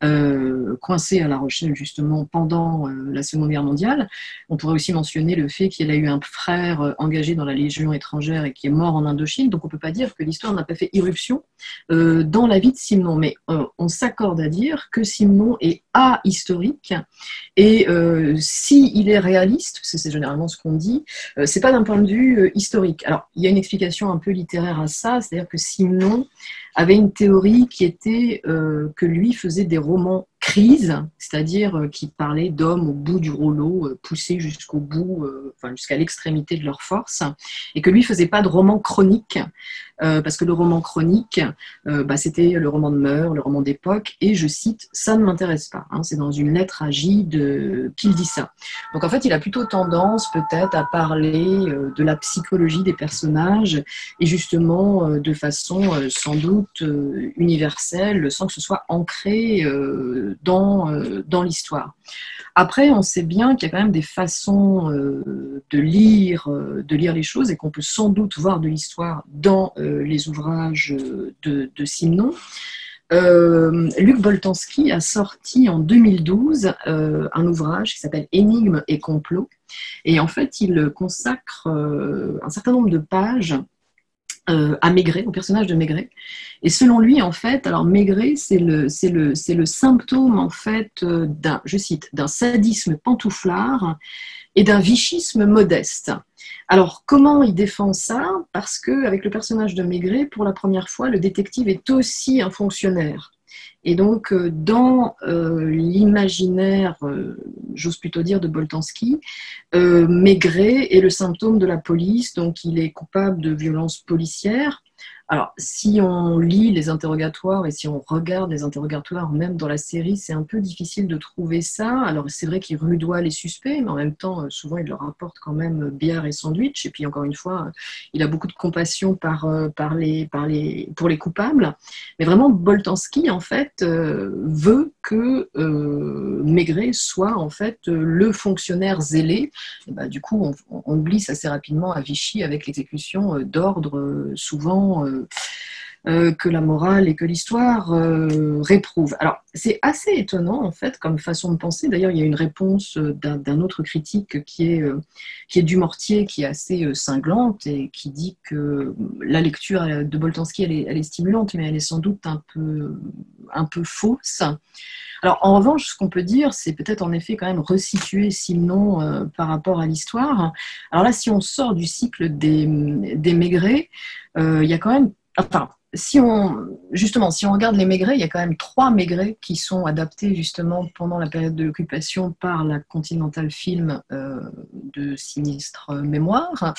B: euh, coincé à La Rochelle justement pendant euh, la Seconde Guerre mondiale. On pourrait aussi mentionner le fait qu'il a eu un frère euh, engagé dans la Légion étrangère et qui est mort en Indochine, donc on ne peut pas dire que l'histoire n'a pas fait irruption dans la vie de Simon, mais on s'accorde à dire que Simon est ahistorique et si il est réaliste, c'est généralement ce qu'on dit, c'est pas d'un point de vue historique. Alors il y a une explication un peu littéraire à ça, c'est-à-dire que Simon avait une théorie qui était euh, que lui faisait des romans crise, c'est-à-dire euh, qui parlait d'hommes au bout du rouleau, euh, poussés jusqu'au bout, enfin jusqu'à l'extrémité de leur force, et que lui faisait pas de roman chronique, parce que le roman chronique, bah, c'était le roman de mœurs, le roman d'époque, et je cite, ça ne m'intéresse pas. Hein, c'est dans une lettre à Gide qu'il dit ça. Donc en fait, il a plutôt tendance peut-être à parler de la psychologie des personnages, et justement de façon sans doute universelle, sans que ce soit ancré dans, euh, dans l'histoire. Après, on sait bien qu'il y a quand même des façons euh, de, lire, euh, de lire les choses et qu'on peut sans doute voir de l'histoire dans les ouvrages de, Simon. Luc Boltanski a sorti en 2012 un ouvrage qui s'appelle Énigmes et complots. Et en fait, il consacre un certain nombre de pages euh, à Maigret, au personnage de Maigret. Et selon lui, en fait, alors Maigret, c'est le, symptôme, en fait, euh, d'un, je cite, d'un sadisme pantouflard et d'un vichisme modeste. Alors, comment il défend ça? Parce que avec le personnage de Maigret, pour la première fois, le détective est aussi un fonctionnaire. Et donc, euh, dans euh, l'imaginaire, euh, j'ose plutôt dire, de Boltanski, Maigret est le symptôme de la police, donc il est coupable de violences policières. Alors, si on lit les interrogatoires et si on regarde les interrogatoires, même dans la série, c'est un peu difficile de trouver ça. Alors, c'est vrai qu'il rudoie les suspects, mais en même temps, euh, souvent, il leur apporte quand même bière et sandwich. Et puis, encore une fois, il a beaucoup de compassion euh, pour les coupables. Mais vraiment, Boltanski, en fait, euh, veut que Maigret soit, en fait, le fonctionnaire zélé. Bah, du coup, on, on, glisse assez rapidement à Vichy avec l'exécution d'ordres souvent um, euh, que la morale et que l'histoire euh, réprouvent. Alors, c'est assez étonnant, en fait, comme façon de penser. D'ailleurs, il y a une réponse d'un autre critique qui est, euh, qui est Dumortier, qui est assez cinglante et qui dit que la lecture de Boltanski, elle est, stimulante, mais elle est sans doute un peu, un peu fausse. Alors, en revanche, ce qu'on peut dire, c'est peut-être en effet quand même resituer Simon par rapport à l'histoire. Alors là, si on sort du cycle des, des Maigret, il y a quand même enfin, si on, justement, si on regarde les Maigret, il y a quand même trois Maigret qui sont adaptés justement pendant la période de l'occupation par la Continental Film euh, de Sinistre Mémoire.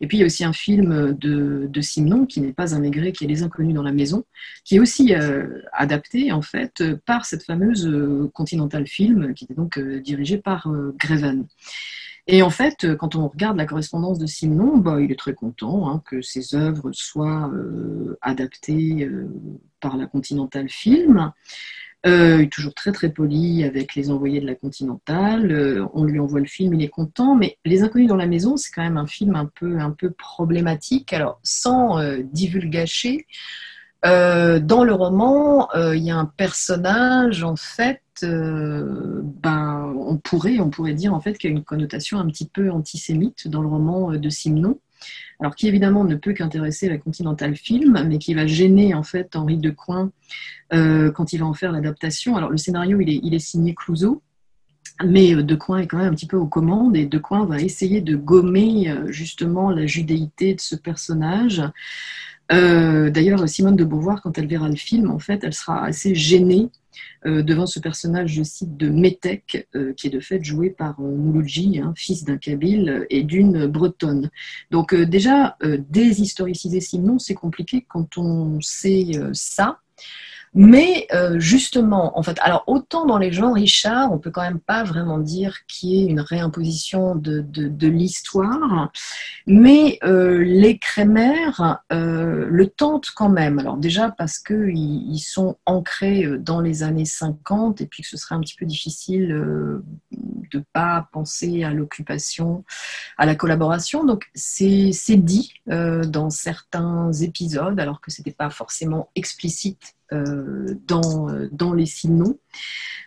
B: Et puis il y a aussi un film de, de Simon qui n'est pas un Maigret, qui est Les Inconnus dans la maison, qui est aussi euh, adapté en fait par cette fameuse euh, Continental Film qui était donc dirigée par Greven. Et en fait, euh, quand on regarde la correspondance de Simon, bah, il est très content hein, que ses œuvres soient euh, adaptées euh, par la Continental Film. il est toujours très très poli avec les envoyés de la Continental. on lui envoie le film, il est content. Mais Les Inconnus dans la maison, c'est quand même un film un peu, un peu problématique. Alors, sans divulgacher, dans le roman, il y a un personnage en fait euh, ben, on, pourrait, on pourrait dire en fait qu'il y a une connotation un petit peu antisémite dans le roman euh, de Simon. Alors qui évidemment ne peut qu'intéresser la Continental Film, mais qui va gêner en fait Henri Decoing euh, quand il va en faire l'adaptation. Alors le scénario il est, il est signé Clouseau, mais Decoing est quand même un petit peu aux commandes et Decoing va essayer de gommer justement la judéité de ce personnage. D'ailleurs, Simone de Beauvoir, quand elle verra le film, en fait, elle sera assez gênée euh, devant ce personnage, je cite, de Métèque, euh, qui est de fait joué par euh, Mouloudji, hein, fils d'un Kabyle et d'une Bretonne. Donc déjà, déshistoriciser Simon, c'est compliqué quand on sait ça. Mais euh, justement, en fait, alors autant dans les genres Richard, on peut quand même pas vraiment dire qu'il y ait une réimposition de, de, l'histoire, mais euh, les Crémères euh, le tentent quand même. Alors déjà parce qu'ils ils sont ancrés dans les années 50 et puis que ce serait un petit peu difficile de pas penser à l'occupation, à la collaboration. Donc c'est dit dans certains épisodes, alors que c'était pas forcément explicite dans, euh, dans les signaux.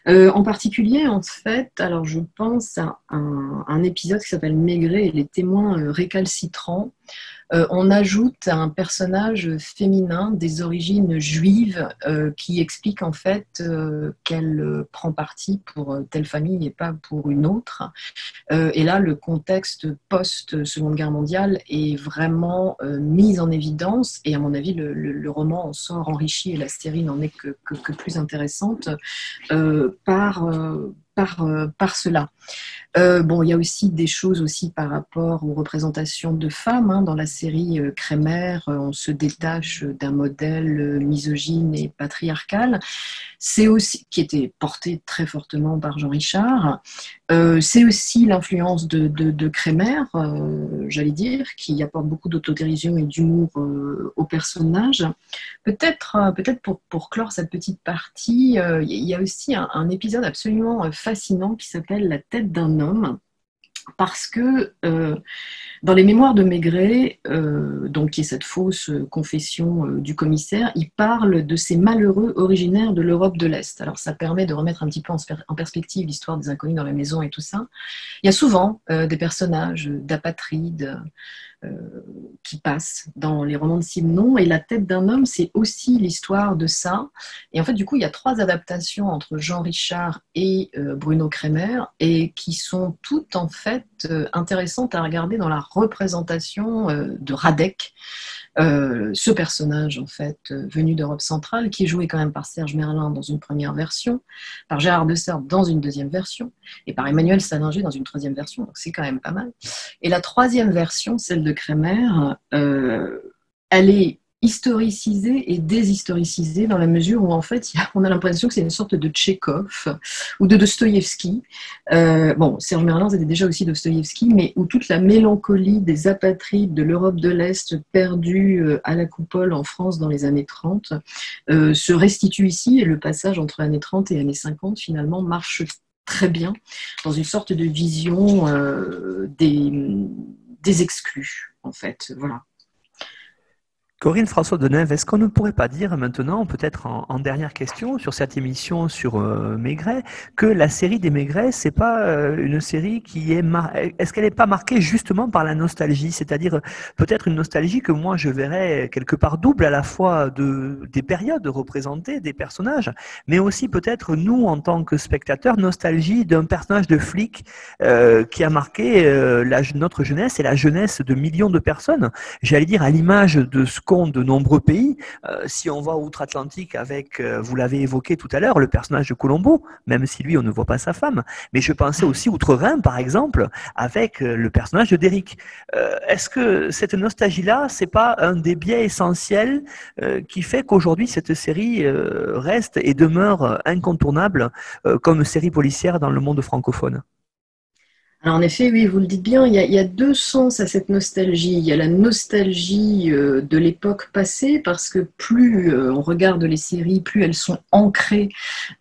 B: Euh, en particulier, en fait, alors je pense à un, un épisode qui s'appelle Maigret et les témoins récalcitrants, euh, on ajoute un personnage féminin des origines juives euh, qui explique en fait euh, qu'elle prend parti pour telle famille et pas pour une autre. et là, le contexte post-Seconde Guerre mondiale est vraiment mis en évidence et à mon avis, le, roman en sort enrichi et la série n'en est que, que, plus intéressante par par, euh, par cela. Euh, bon, il y a aussi des choses aussi par rapport aux représentations de femmes. Hein. Dans la série euh, Crémer, on se détache d'un modèle misogyne et patriarcal. C'est aussi qui était porté très fortement par Jean Richard. C'est aussi l'influence de, de, Crémer, j'allais dire, qui apporte beaucoup d'autodérision et d'humour au personnage. Peut-être, peut-être pour, pour clore cette petite partie, il y a aussi un, un épisode absolument fascinant qui s'appelle La tête d'un homme parce que euh, dans les mémoires de Maigret, euh, donc qui est cette fausse confession euh, du commissaire, il parle de ces malheureux originaires de l'Europe de l'Est. Alors ça permet de remettre un petit peu en, perspective l'histoire des inconnus dans la maison et tout ça. Il y a souvent des personnages d'apatrides, qui passe dans les romans de Simon. Et La tête d'un homme, c'est aussi l'histoire de ça. Et en fait, du coup, il y a trois adaptations entre Jean Richard et euh, Bruno Kremer, et qui sont toutes en fait euh, intéressantes à regarder dans la représentation de Radek. Ce personnage en fait venu d'Europe centrale qui est joué quand même par Serge Merlin dans une première version, par Gérard de dans une deuxième version et par Emmanuel Salinger dans une troisième version, donc c'est quand même pas mal. Et la troisième version, celle de Kremer, euh, elle est historicisée et déshistoricisée dans la mesure où en fait on a l'impression que c'est une sorte de Tchekhov ou de Dostoïevski. Euh, bon, Serge Merlin c'était déjà aussi Dostoïevski, mais où toute la mélancolie des apatrides de l'Europe de l'Est perdue euh, à la coupole en France dans les années 30 se restitue ici et le passage entre années 30 et années 50 finalement marche très bien dans une sorte de vision euh, des, des exclus, en fait. Voilà.
A: Corinne François Deneuve, est-ce qu'on ne pourrait pas dire maintenant, peut-être en, dernière question sur cette émission sur euh, Maigret, que la série des Maigret, c'est pas euh, une série qui est est-ce qu'elle n'est pas marquée justement par la nostalgie, c'est-à-dire peut-être une nostalgie que moi je verrais quelque part double à la fois de des périodes représentées, des personnages, mais aussi peut-être nous en tant que spectateurs, nostalgie d'un personnage de flic euh, qui a marqué la, notre jeunesse et la jeunesse de millions de personnes. J'allais dire à l'image de ce de nombreux pays. Euh, si on va outre-Atlantique avec, euh, vous l'avez évoqué tout à l'heure, le personnage de Colombo, même si lui, on ne voit pas sa femme. Mais je pensais aussi outre-Rhin, par exemple, avec euh, le personnage de Derrick. Est-ce que cette nostalgie-là, c'est pas un des biais essentiels qui fait qu'aujourd'hui, cette série reste et demeure incontournable comme série policière dans le monde francophone?
B: En effet, oui, vous le dites bien, il y, a, deux sens à cette nostalgie. Il y a la nostalgie euh, de l'époque passée, parce que plus euh, on regarde les séries, plus elles sont ancrées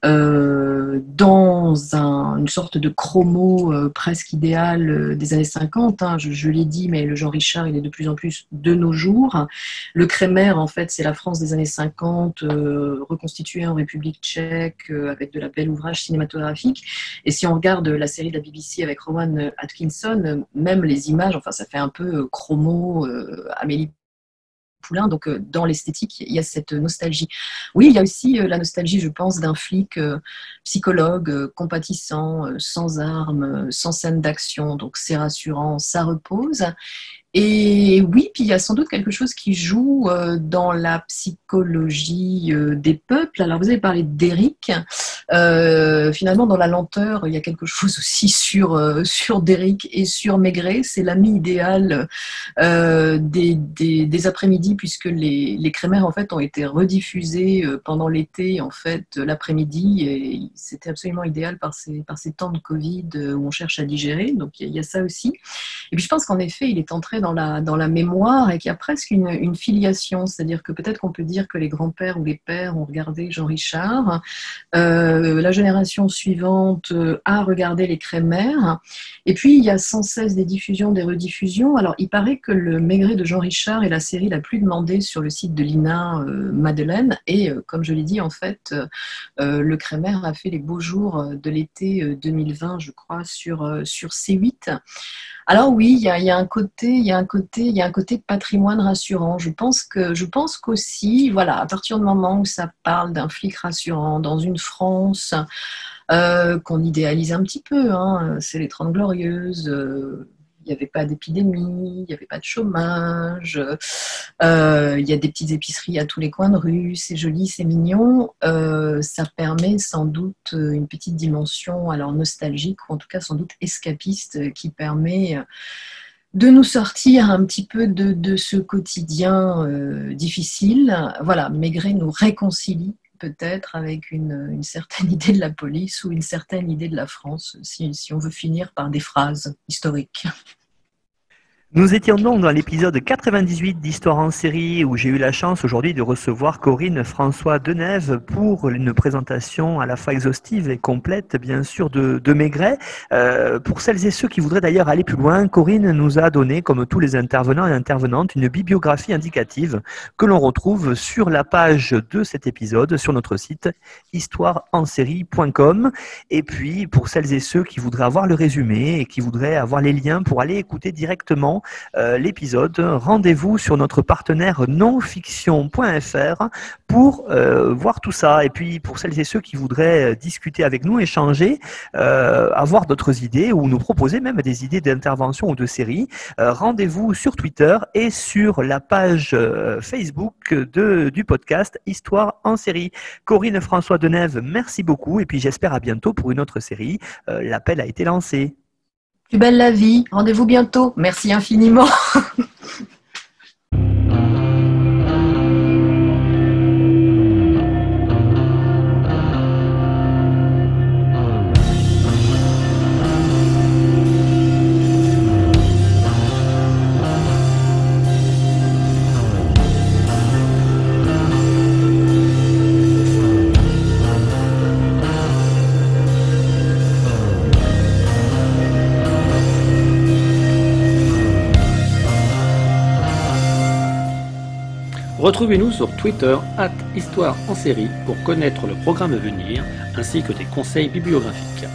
B: euh, dans une sorte de chromo presque idéal des années 50. Hein. Je, l'ai dit, mais le Jean Richard, il est de plus en plus de nos jours. Le Crémer, en fait, c'est la France des années 50, reconstituée en République tchèque, avec de la belle ouvrage cinématographique. Et si on regarde la série de la BBC avec Atkinson, même les images, enfin, ça fait un peu euh, chromo, euh, Amélie Poulain. Donc, euh, dans l'esthétique, il y a cette nostalgie. Oui, il y a aussi la nostalgie, je pense, d'un flic psychologue, compatissant, sans armes, sans scène d'action. Donc, c'est rassurant, ça repose. Et oui, puis il y a sans doute quelque chose qui joue euh, dans la psychologie euh, des peuples. Alors vous avez parlé d'Éric. Euh, finalement, dans la lenteur, il y a quelque chose aussi sur, sur Derrick et sur Maigret. C'est l'ami idéal des, après-midi puisque les, les crémères en fait ont été rediffusés pendant l'été en fait l'après-midi et c'était absolument idéal par ces, par ces temps de Covid où on cherche à digérer. Donc il y, a ça aussi. Et puis je pense qu'en effet, il est entré dans dans la mémoire et qu'il y a presque une, filiation, c'est-à-dire que peut-être qu'on peut dire que les grands-pères ou les pères ont regardé Jean Richard, euh, la génération suivante euh, a regardé les Crémères, et puis il y a sans cesse des diffusions, des rediffusions. Alors il paraît que le Maigret de Jean Richard est la série la plus demandée sur le site de l'INA euh, Madeleine, et comme je l'ai dit, en fait, le Crémère a fait les beaux jours de l'été 2020, je crois, sur, sur C8. Alors oui, il y a, un côté, il y a côté, il y a un côté patrimoine rassurant. Je pense que, je pense qu'aussi, voilà, à partir du moment où ça parle d'un flic rassurant dans une France euh, qu'on idéalise un petit peu, hein, c'est les Trente Glorieuses. Euh, il n'y avait pas d'épidémie, il n'y avait pas de chômage, euh, il y a des petites épiceries à tous les coins de rue, c'est joli, c'est mignon. Ça permet sans doute une petite dimension, alors nostalgique, ou en tout cas sans doute escapiste, qui permet de nous sortir un petit peu de, ce quotidien euh, difficile. Voilà, Maigret nous réconcilie peut-être avec une, certaine idée de la police ou une certaine idée de la France, si, si on veut finir par des phrases historiques.
A: Nous étions donc dans l'épisode 98 d'Histoire en série où j'ai eu la chance aujourd'hui de recevoir Corinne François Denève pour une présentation à la fois exhaustive et complète, bien sûr, de, de Maigret. Euh, pour celles et ceux qui voudraient d'ailleurs aller plus loin, Corinne nous a donné, comme tous les intervenants et intervenantes, une bibliographie indicative que l'on retrouve sur la page de cet épisode sur notre site histoireensérie.com. Et puis, pour celles et ceux qui voudraient avoir le résumé et qui voudraient avoir les liens pour aller écouter directement euh, l'épisode, rendez-vous sur notre partenaire nonfiction.fr pour euh, voir tout ça. Et puis pour celles et ceux qui voudraient euh, discuter avec nous, échanger, avoir d'autres idées ou nous proposer même des idées d'intervention ou de série, rendez-vous sur Twitter et sur la page Facebook de, du podcast Histoire en série. Corinne François Denève, merci beaucoup et puis j'espère à bientôt pour une autre série. L'appel a été lancé.
B: Plus belle la vie. Rendez-vous bientôt. Merci infiniment.
C: Retrouvez-nous sur Twitter, Histoire en série, pour connaître le programme à venir, ainsi que des conseils bibliographiques.